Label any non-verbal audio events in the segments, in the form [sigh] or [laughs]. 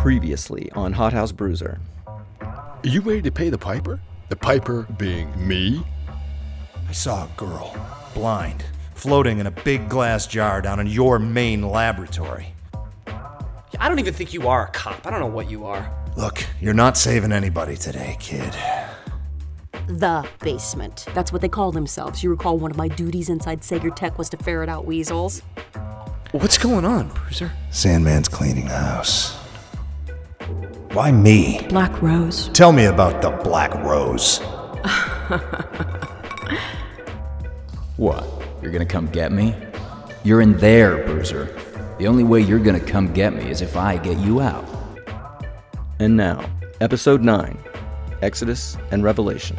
Previously on Hothouse Bruiser. Are you ready to pay the piper? The piper being me? I saw a girl, blind, floating in a big glass jar down in your main laboratory. I don't even think you are a cop. I don't know what you are. Look, you're not saving anybody today, kid. The basement. That's what they call themselves. You recall one of my duties inside Saeger Tech was to ferret out weasels. What's going on, Bruiser? Sandman's cleaning the house. Why me? Black Rose. Tell me about the Black Rose. [laughs] What? You're gonna come get me? You're in there, Bruiser. The only way you're gonna come get me is if I get you out. And now, Episode 9 Exodus and Revelation.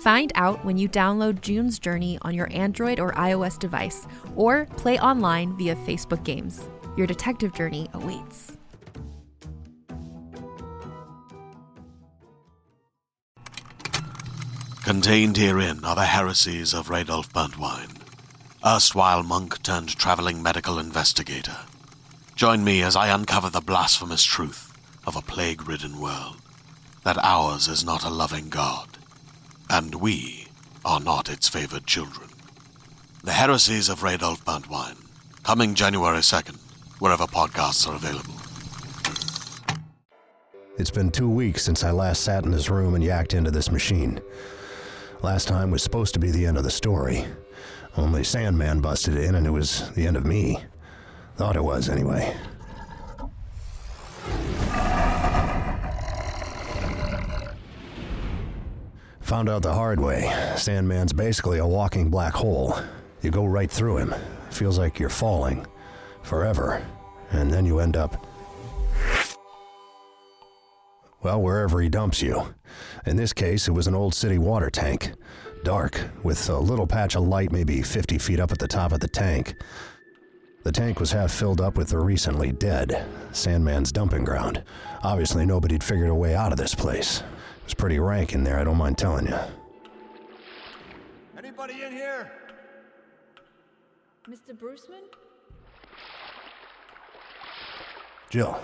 Find out when you download June's Journey on your Android or iOS device, or play online via Facebook Games. Your detective journey awaits. Contained herein are the heresies of Radolf Burntwine, erstwhile monk turned traveling medical investigator. Join me as I uncover the blasphemous truth of a plague ridden world that ours is not a loving God, and we are not its favored children. The heresies of Radolf Burntwine, coming January 2nd, wherever podcasts are available. It's been two weeks since I last sat in this room and yacked into this machine. Last time was supposed to be the end of the story. Only Sandman busted in and it was the end of me. Thought it was, anyway. Found out the hard way. Sandman's basically a walking black hole. You go right through him. Feels like you're falling. Forever. And then you end up. Well, wherever he dumps you. In this case, it was an old city water tank. Dark, with a little patch of light maybe 50 feet up at the top of the tank. The tank was half filled up with the recently dead, Sandman's dumping ground. Obviously, nobody'd figured a way out of this place. It was pretty rank in there, I don't mind telling you. Anybody in here? Mr. Bruceman? Jill,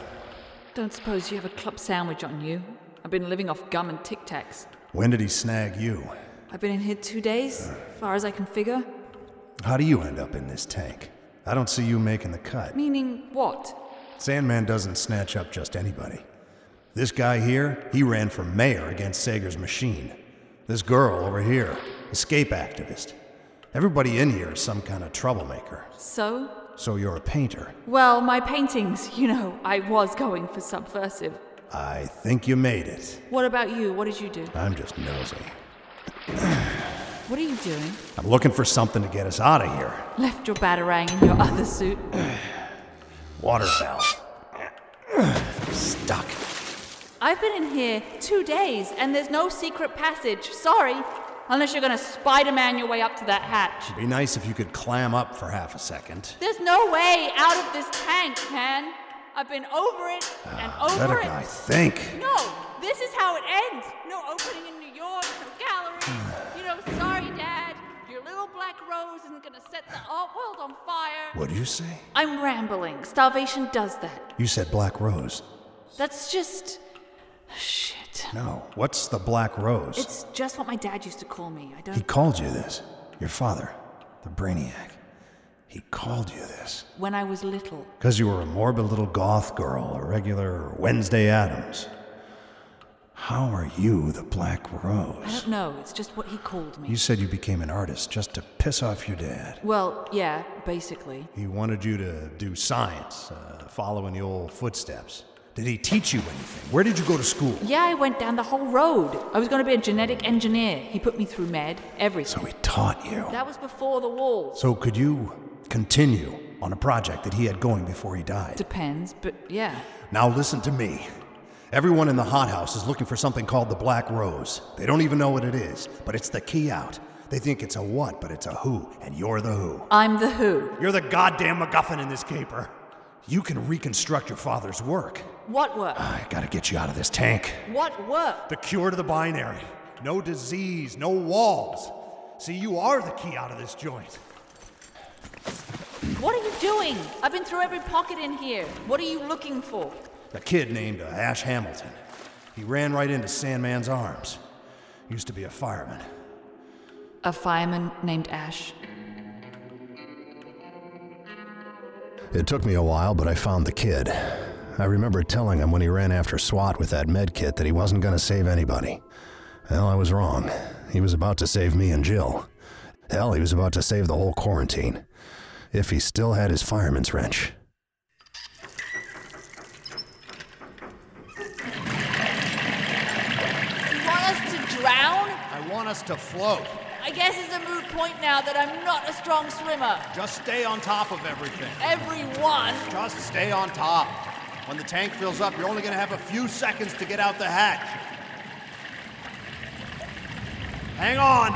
Don't suppose you have a club sandwich on you? I've been living off gum and Tic Tacs. when did he snag you? I've been in here two days, far as I can figure. How do you end up in this tank? I don't see you making the cut. Meaning what? Sandman doesn't snatch up just anybody. This guy here, he ran for mayor against Saeger's machine. This girl over here, escape activist. Everybody in here is some kind of troublemaker. So? So you're a painter. Well, my paintings, you know, I was going for subversive. I think you made it. What about you? What did you do? I'm just nosy. What are you doing? I'm looking for something to get us out of here. Left your batarang in your other suit. [sighs] Water valve. Stuck. I've been in here two days and there's no secret passage. Sorry. Unless you're gonna Spider Man your way up to that hatch. It'd be nice if you could clam up for half a second. There's no way out of this tank, man. I've been over it and ah, Let over a it. guy think. No, this is how it ends. No opening in New York, no gallery. [sighs] you know, sorry, Dad. Your little black rose isn't gonna set the art world on fire. What do you say? I'm rambling. Starvation does that. You said Black Rose. That's just. Shit. No. What's the Black Rose? It's just what my dad used to call me. I don't. He called you this. Your father, the Brainiac. He called you this. when I was little. Because you were a morbid little goth girl, a regular Wednesday Addams. How are you the Black Rose? I don't know, it's just what he called me. You said you became an artist just to piss off your dad. Well, yeah, basically. He wanted you to do science, uh, follow in the old footsteps. Did he teach you anything? Where did you go to school? Yeah, I went down the whole road. I was going to be a genetic engineer. He put me through med, everything. So he taught you. That was before the walls. So could you continue on a project that he had going before he died? Depends, but yeah. Now listen to me. Everyone in the hothouse is looking for something called the Black Rose. They don't even know what it is, but it's the key out. They think it's a what, but it's a who, and you're the who. I'm the who. You're the goddamn MacGuffin in this caper. You can reconstruct your father's work. What work? I gotta get you out of this tank. What work? The cure to the binary. No disease, no walls. See, you are the key out of this joint. What are you doing? I've been through every pocket in here. What are you looking for? A kid named uh, Ash Hamilton. He ran right into Sandman's arms. Used to be a fireman. A fireman named Ash. It took me a while, but I found the kid. I remember telling him when he ran after SWAT with that med kit that he wasn't going to save anybody. Well, I was wrong. He was about to save me and Jill. Hell, he was about to save the whole quarantine. If he still had his fireman's wrench. You want us to drown? I want us to float. I guess it's a moot point now that I'm not a strong swimmer. Just stay on top of everything. Everyone. Just stay on top. When the tank fills up, you're only going to have a few seconds to get out the hatch. Hang on.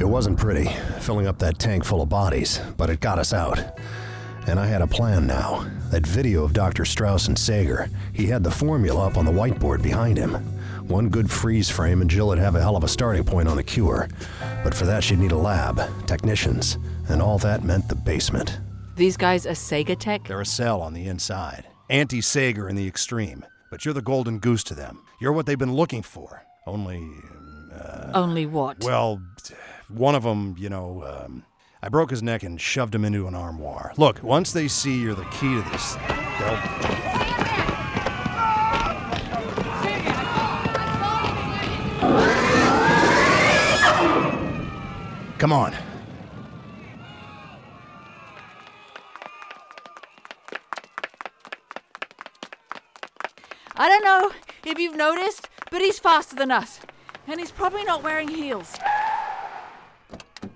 It wasn't pretty, filling up that tank full of bodies, but it got us out. And I had a plan now. That video of Dr. Strauss and Saeger, he had the formula up on the whiteboard behind him. One good freeze frame, and Jill would have a hell of a starting point on the cure. But for that, she'd need a lab, technicians, and all that meant the basement. These guys are Saeger Tech? They're a cell on the inside. Anti Saeger in the extreme. But you're the golden goose to them. You're what they've been looking for. Only, Only what? well, one of them, you know, um, I broke his neck and shoved him into an armoire. Look, once they see you're the key to this, they'll. Come on. I don't know if you've noticed, but he's faster than us. And he's probably not wearing heels.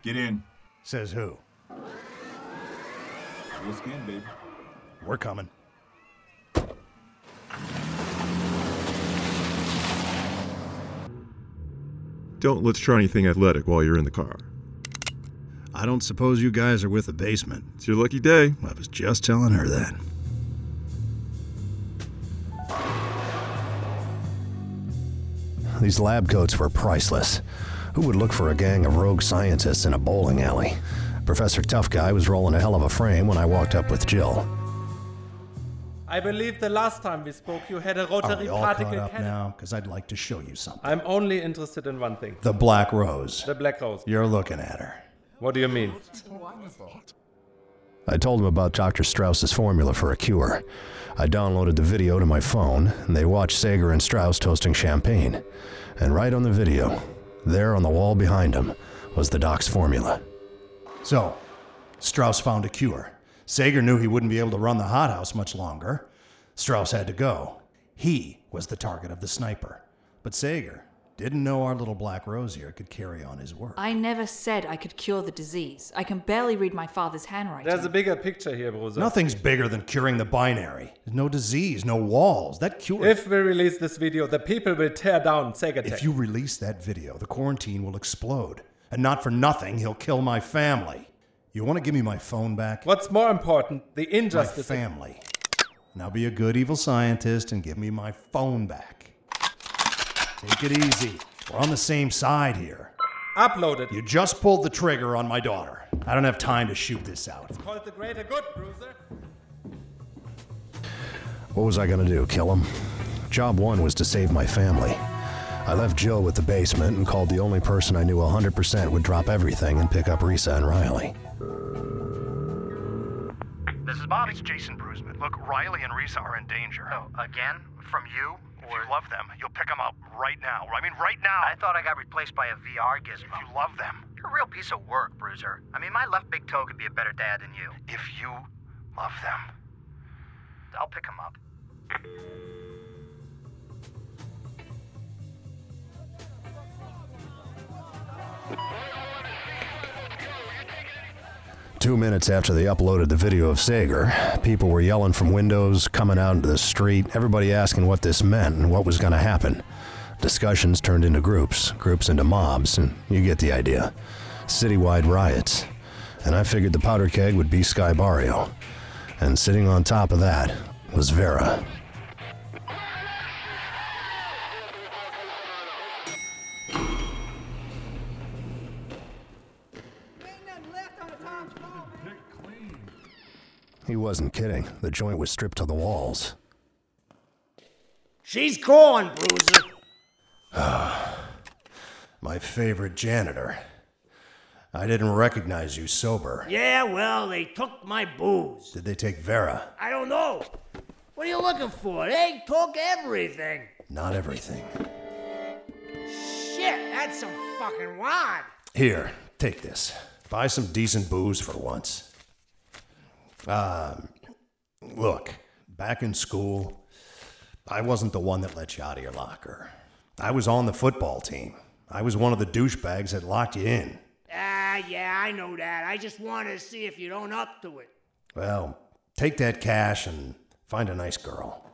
Get in. Says who? Full skin, baby. We're coming. Don't let's try anything athletic while you're in the car. I don't suppose you guys are with the basement. It's your lucky day. I was just telling her that. These lab coats were priceless. Who would look for a gang of rogue scientists in a bowling alley? Professor Tough Guy was rolling a hell of a frame when I walked up with Jill. I believe the last time we spoke, you had a rotary Are we all particle caught up cannon. now? Because I'd like to show you something. I'm only interested in one thing. The Black Rose. The Black Rose. You're looking at her. What do you mean? I told him about Dr. Strauss's formula for a cure. I downloaded the video to my phone, and they watched Saeger and Strauss toasting champagne. And right on the video, there on the wall behind him, was the doc's formula. So, Strauss found a cure. Saeger knew he wouldn't be able to run the hothouse much longer. Strauss had to go. He was the target of the sniper. But Saeger didn't know our little black rose here could carry on his work. I never said I could cure the disease. I can barely read my father's handwriting. There's a bigger picture here, Bruiser. Nothing's bigger than curing the binary. There's No disease, no walls. That cure. If we release this video, the people will tear down Saeger Tech. If you release that video, the quarantine will explode. And not for nothing, he'll kill my family. You want to give me my phone back? What's more important, the injustice. My family. Now be a good evil scientist and give me my phone back. Take it easy. We're on the same side here. Uploaded. You just pulled the trigger on my daughter. I don't have time to shoot this out. Call it the greater good, Bruiser. What was I gonna do? Kill him? Job one was to save my family. I left Jill with the basement and called the only person I knew 100% would drop everything and pick up Risa and Riley. This is Bob. It's Jason Bruceman. Look, Riley and Risa are in danger. Oh, again? From you? If you love them, you'll pick them up right now. I mean, right now. I thought I got replaced by a VR gizmo. If you love them. You're a real piece of work, Bruiser. I mean, my left big toe could be a better dad than you. If you love them, I'll pick them up. Two minutes after they uploaded the video of Saeger, people were yelling from windows, coming out into the street, everybody asking what this meant and what was going to happen. Discussions turned into groups, groups into mobs, and you get the idea. Citywide riots. And I figured the powder keg would be Sky Barrio. And sitting on top of that was Vera. He wasn't kidding. The joint was stripped to the walls. She's gone, Bruiser. [sighs] My favorite janitor. I didn't recognize you sober. Yeah, well, they took my booze. Did they take Vera? I don't know. What are you looking for? They took everything. Not everything. Shit, that's some fucking wad. Here, take this. Buy some decent booze for once. Um, look, back in school, I wasn't the one that let you out of your locker. I was on the football team. I was one of the douchebags that locked you in. Ah, yeah, I know that. I just wanted to see if you'd own up to it. Well, take that cash and find a nice girl.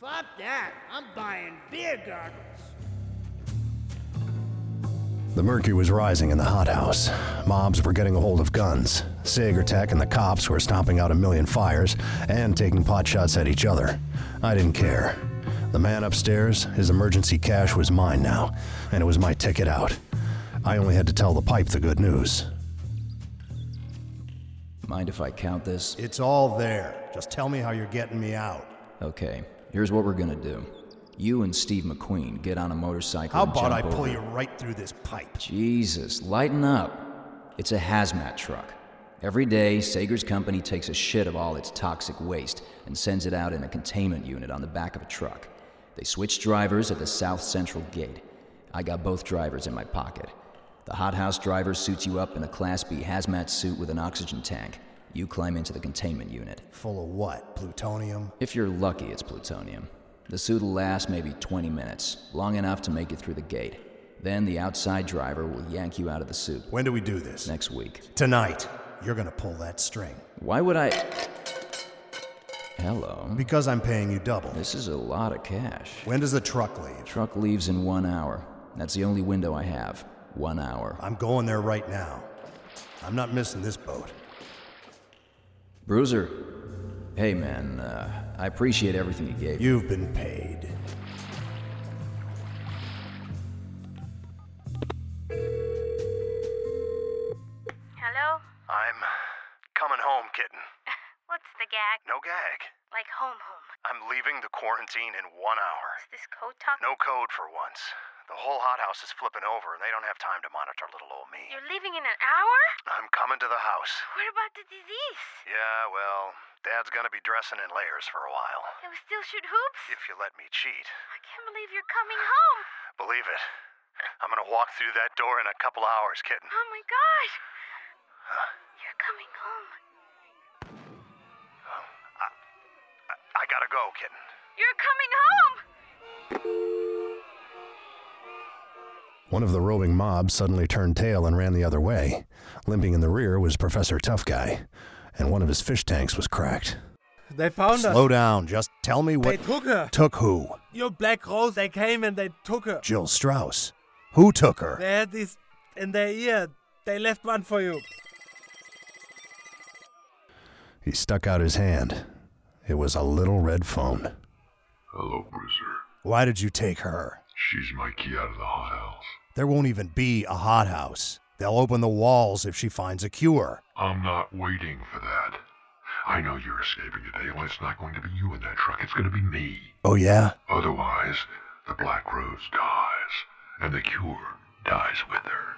Fuck that. I'm buying beer goggles. The mercury was rising in the hothouse. Mobs were getting a hold of guns. Saegertech and the cops were stomping out a million fires and taking pot shots at each other. I didn't care. The man upstairs, his emergency cash was mine now, and it was my ticket out. I only had to tell the pipe the good news. Mind if I count this? It's all there. Just tell me how you're getting me out. Okay, here's what we're gonna do. You and Steve McQueen get on a motorcycle. How about I pull over. you right through this pipe? Jesus, lighten up. It's a hazmat truck. Every day, Saeger's company takes a shit of all its toxic waste and sends it out in a containment unit on the back of a truck. They switch drivers at the south central gate. I got both drivers in my pocket. The hothouse driver suits you up in a Class B hazmat suit with an oxygen tank. You climb into the containment unit. Full of what? Plutonium? If you're lucky, it's plutonium. The suit will last maybe 20 minutes, long enough to make it through the gate. Then the outside driver will yank you out of the suit. When do we do this? Next week. Tonight. You're gonna pull that string. Why would I. Hello. Because I'm paying you double. This is a lot of cash. When does the truck leave? Truck leaves in one hour. That's the only window I have. One hour. I'm going there right now. I'm not missing this boat. Bruiser. Hey, man. Uh, I appreciate everything you gave. You've been paid. Hello? I'm coming home, kitten. [laughs] What's the gag? No gag. Like home home. I'm leaving the quarantine in one hour. Is this code talk? No code for once. The whole hothouse is flipping over, and they don't have time to monitor little old me. You're leaving in an hour? I'm coming to the house. What about the disease? Yeah, well, Dad's gonna be dressing in layers for a while. Can we still shoot hoops? If you let me cheat. I can't believe you're coming home. Believe it. I'm gonna walk through that door in a couple hours, kitten. Oh my gosh. You're coming home. I gotta go, kitten. You're coming home. One of the roving mobs suddenly turned tail and ran the other way. Limping in the rear was Professor Tough Guy, and one of his fish tanks was cracked. They found us. Slow down. Just tell me what. They took her. Took who? Your Black Rose, they came and they took her. Jill Strauss. Who took her? They had this in their ear. They left one for you. He stuck out his hand. It was a little red phone. Hello, Bruiser. Why did you take her? She's my key out of the hothouse. There won't even be a hothouse. They'll open the walls if she finds a cure. I'm not waiting for that. I know you're escaping today. Well, it's not going to be you in that truck. It's going to be me. Oh, yeah? Otherwise, the Black Rose dies, and the cure dies with her.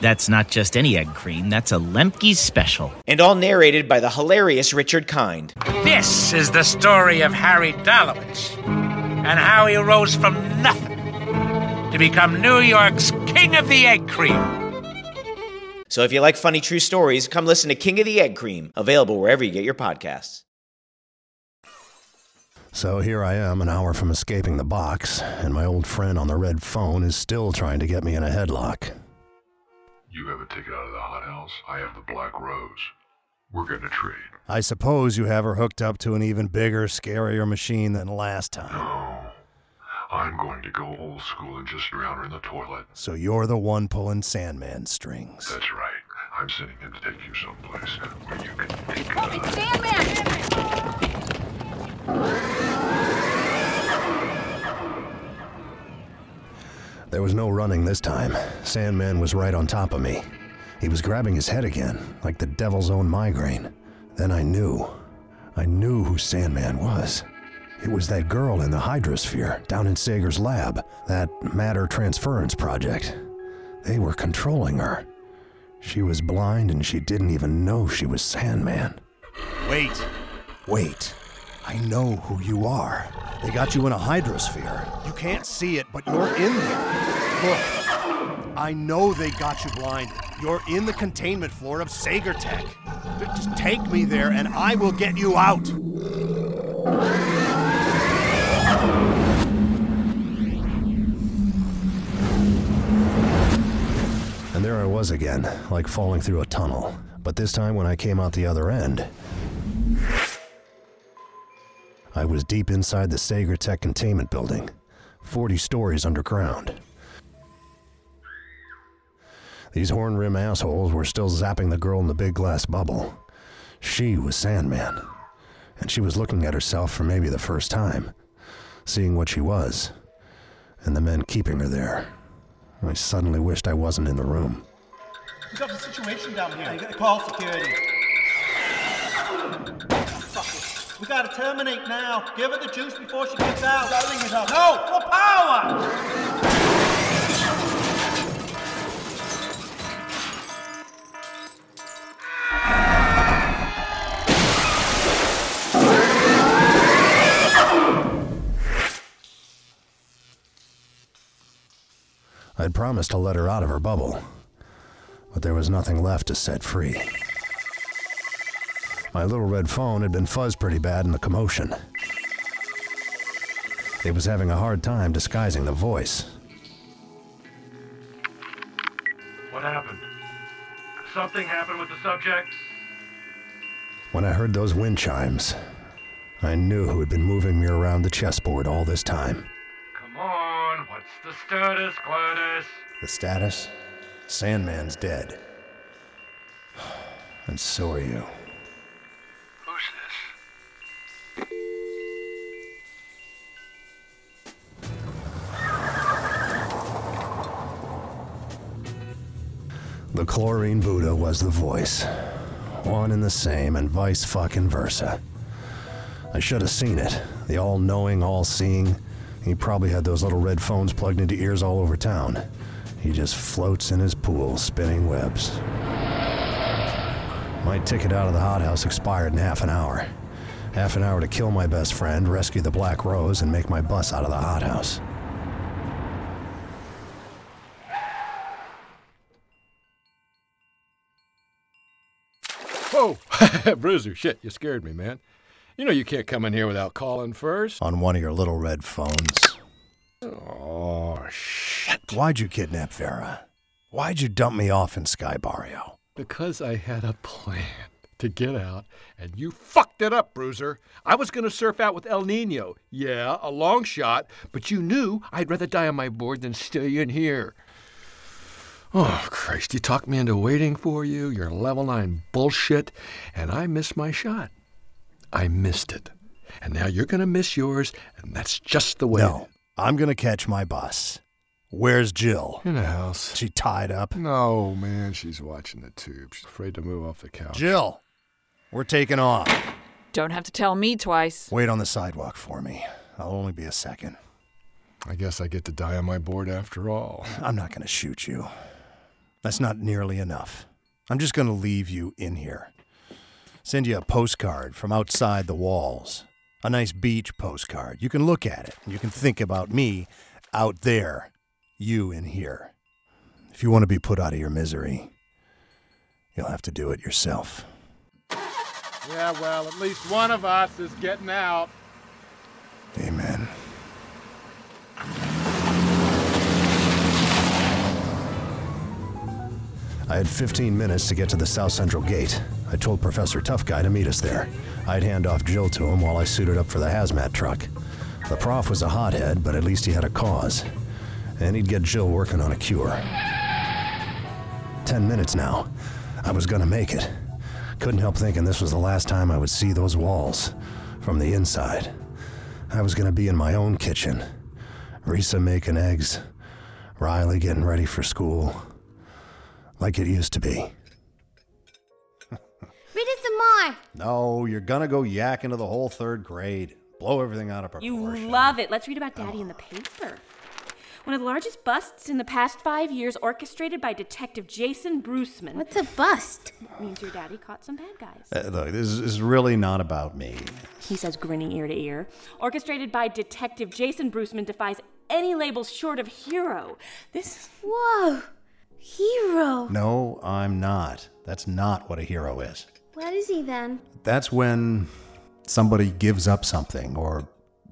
That's not just any egg cream, that's a Lemke's special. And all narrated by the hilarious Richard Kind. This is the story of Harry Dalowitz and how he rose from nothing to become New York's King of the Egg Cream. So if you like funny true stories, come listen to King of the Egg Cream, available wherever you get your podcasts. So here I am, an hour from escaping the box, and my old friend on the red phone is still trying to get me in a headlock. You have a ticket out of the hothouse. I have the Black Rose. We're gonna trade. I suppose you have her hooked up to an even bigger, scarier machine than last time. No. I'm going to go old school and just drown her in the toilet. So you're the one pulling Sandman strings. That's right. I'm sending him to take you someplace where you can think Oh, it's Sandman! There was no running this time. Sandman was right on top of me. He was grabbing his head again, like the devil's own migraine. Then I knew. I knew who Sandman was. It was that girl in the hydrosphere down in Saeger's lab, that matter transference project. They were controlling her. She was blind and she didn't even know she was Sandman. Wait. Wait. I know who you are. They got you in a hydrosphere. You can't see it, but you're in there. Look, I know they got you blinded. You're in the containment floor of Saeger Tech. Just take me there and I will get you out. And there I was again, like falling through a tunnel. But this time, when I came out the other end, I was deep inside the Saeger Tech containment building, 40 stories underground. These horn rim assholes were still zapping the girl in the big glass bubble. She was Sandman, and she was looking at herself for maybe the first time, seeing what she was, and the men keeping her there. I suddenly wished I wasn't in the room. We've got a situation down here. Call security. We gotta terminate now. Give her the juice before she gets out. Lighting it up. No, for power! I'd promised to let her out of her bubble, but there was nothing left to set free. My little red phone had been fuzzed pretty bad in the commotion. It was having a hard time disguising the voice. What happened? Something happened with the subject? When I heard those wind chimes, I knew who had been moving me around the chessboard all this time. Come on, what's the status, Gladys? The status? Sandman's dead. [sighs] And so are you. The chlorine Buddha was the voice. One and the same, and vice fucking versa. I should have seen it. The all knowing, all seeing. He probably had those little red phones plugged into ears all over town. He just floats in his pool, spinning webs. My ticket out of the hothouse expired in half an hour. Half an hour to kill my best friend, rescue the Black Rose, and make my bus out of the hothouse. Whoa! [laughs] Bruiser, shit, you scared me, man. You know you can't come in here without calling first. On one of your little red phones. Oh, shit. Why'd you kidnap Vera? Why'd you dump me off in Sky Barrio? Because I had a plan to get out, and you fucked it up, Bruiser. I was going to surf out with El Nino. Yeah, a long shot, but you knew I'd rather die on my board than stay in here. Oh, Christ, you talked me into waiting for you, your level 9 bullshit, and I missed my shot. I missed it. And now you're going to miss yours, and that's just the way. No, I'm going to catch my bus. Where's Jill? In the house. She tied up? No, man, she's watching the tube. She's afraid to move off the couch. Jill, we're taking off. Don't have to tell me twice. Wait on the sidewalk for me. I'll only be a second. I guess I get to die on my board after all. I'm not going to shoot you. That's not nearly enough. I'm just going to leave you in here. Send you a postcard from outside the walls. A nice beach postcard. You can look at it and you can think about me out there, you in here. If you want to be put out of your misery, you'll have to do it yourself. Yeah, well, at least one of us is getting out. Amen. I had 15 minutes to get to the South Central Gate. I told Professor Tough Guy to meet us there. I'd hand off Jill to him while I suited up for the hazmat truck. The prof was a hothead, but at least he had a cause. And he'd get Jill working on a cure. Ten minutes now. I was gonna make it. Couldn't help thinking this was the last time I would see those walls from the inside. I was gonna be in my own kitchen. Risa making eggs. Riley getting ready for school. Like it used to be. [laughs] Read us some more. No, you're gonna go yak into the whole third grade. Blow everything out of proportion. You love it. Let's read about Daddy in the paper. One of the largest busts in the past five years, orchestrated by Detective Jason Bruceman. What's a bust? means your daddy caught some bad guys. Uh, look, this is really not about me. He says, grinning ear to ear. Orchestrated by Detective Jason Bruceman defies any labels short of hero. This. Whoa! Hero! No, I'm not. That's not what a hero is. What is he then? That's when somebody gives up something, or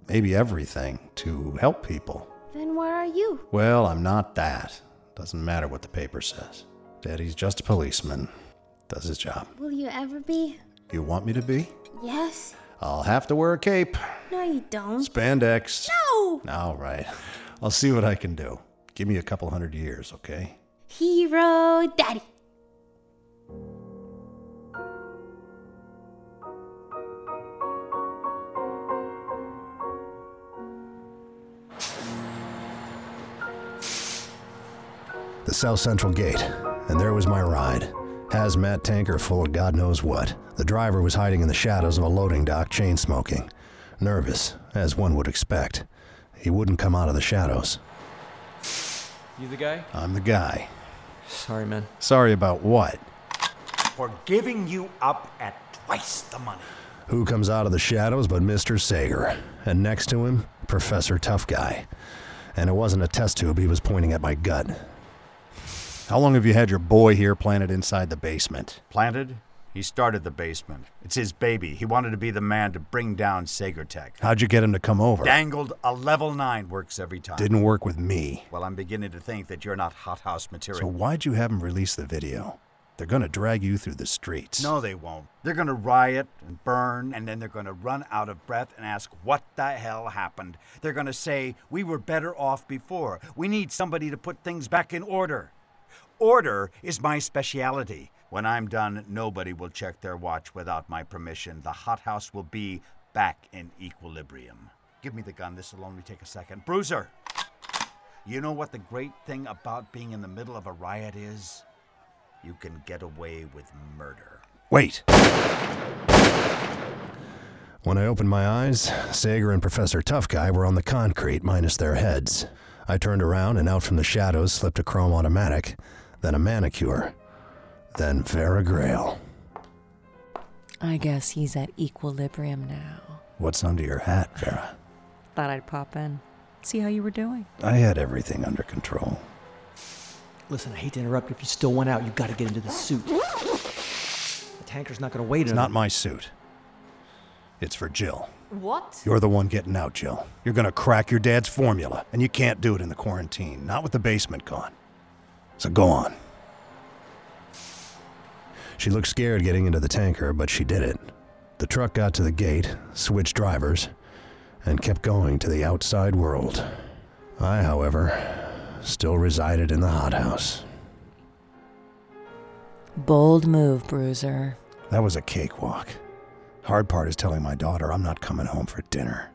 maybe everything, to help people. Then where are you? Well, I'm not that. Doesn't matter what the paper says. Daddy's just a policeman. Does his job. Will you ever be? You want me to be? Yes. I'll have to wear a cape. No, you don't. Spandex. No! All right. I'll see what I can do. Give me a couple hundred years, okay? Hero Daddy. The South Central Gate, and there was my ride. Hazmat tanker full of God knows what. The driver was hiding in the shadows of a loading dock, chain smoking. Nervous, as one would expect. He wouldn't come out of the shadows. You the guy? I'm the guy. Sorry, man. Sorry about what? For giving you up at twice the money. Who comes out of the shadows but Mr. Saeger? And next to him, Professor Tough Guy. And it wasn't a test tube he was pointing at my gut. How long have you had your boy here planted inside the basement? Planted? He started the basement. It's his baby. He wanted to be the man to bring down Saegertech. How'd you get him to come over? Dangled a level 9 works every time. Didn't work with me. Well, I'm beginning to think that you're not hothouse material. So why'd you have him release the video? They're gonna drag you through the streets. No, they won't. They're gonna riot and burn, and then they're gonna run out of breath and ask what the hell happened. They're gonna say, We were better off before. We need somebody to put things back in order. Order is my speciality. When I'm done, nobody will check their watch without my permission. The hothouse will be back in equilibrium. Give me the gun. This will only take a second. Bruiser! You know what the great thing about being in the middle of a riot is? You can get away with murder. Wait. When I opened my eyes, Saeger and Professor Tough Guy were on the concrete, minus their heads. I turned around and out from the shadows slipped a chrome automatic, then a manicure, then Vera Grail. I guess he's at equilibrium now. What's under your hat, Vera? Thought I'd pop in. See how you were doing. I had everything under control. Listen, I hate to interrupt. If you still want out, you've got to get into the suit. The tanker's not going to wait. It's not my suit. It's for Jill. What? You're the one getting out, Jill. You're gonna crack your dad's formula, and you can't do it in the quarantine, not with the basement gone. So go on. She looked scared getting into the tanker, but she did it. The truck got to the gate, switched drivers, and kept going to the outside world. I, however, still resided in the hothouse. Bold move, Bruiser. That was a cakewalk. Hard part is telling my daughter I'm not coming home for dinner.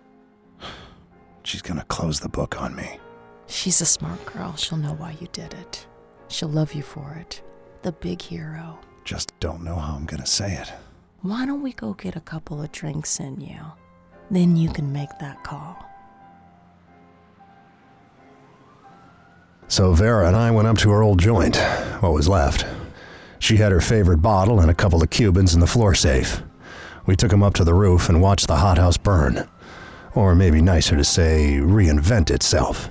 [sighs] She's gonna close the book on me. She's a smart girl. She'll know why you did it. She'll love you for it. The big hero. Just don't know how I'm gonna say it. Why don't we go get a couple of drinks in you? Then you can make that call. So Vera and I went up to her old joint, what was left. She had her favorite bottle and a couple of Cubans in the floor safe. We took them up to the roof and watched the hothouse burn. Or maybe nicer to say, reinvent itself.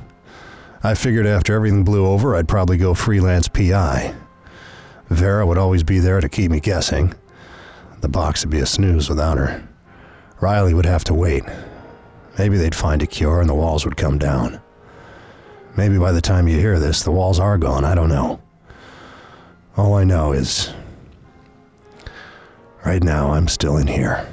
I figured after everything blew over, I'd probably go freelance PI. Vera would always be there to keep me guessing. The box would be a snooze without her. Riley would have to wait. Maybe they'd find a cure and the walls would come down. Maybe by the time you hear this, the walls are gone. I don't know. All I know is. Right now, I'm still in here.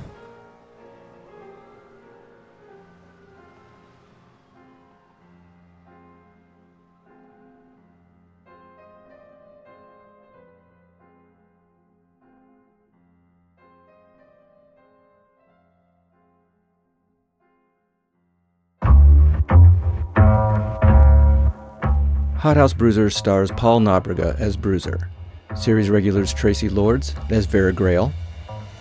Hothouse Bruiser stars Paul Nobrega as Bruiser, series regulars Traci Lords as Vera Grail,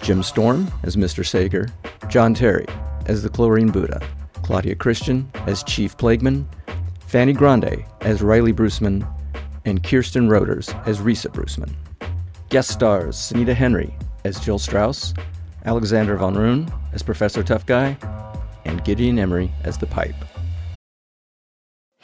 Jim Storm as Mr. Saeger, John Terry as the Chlorine Buddha, Claudia Christian as Chief Plagueman, Fanny Grande as Riley Bruceman, and Kirsten Roders as Risa Bruceman. Guest stars Sunita Henry as Jill Strauss, Alexander Von Roon as Professor Tough Guy, and Gideon Emery as the Pipe.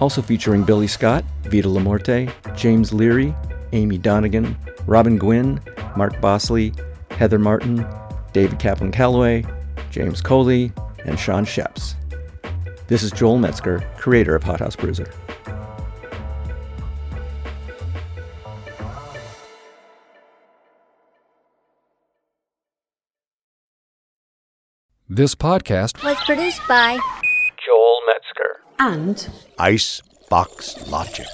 Also featuring Billy Scott, Vita Lamorte, James Leary, Amy Donegan, Robin Gwynn, Mark Bosley, Heather Martin, David Kaplan Calloway, James Coley, and Sean Sheps. This is Joel Metzger, creator of Hothouse Bruiser. This podcast was produced by Joel Metzger and Ice Box Logic.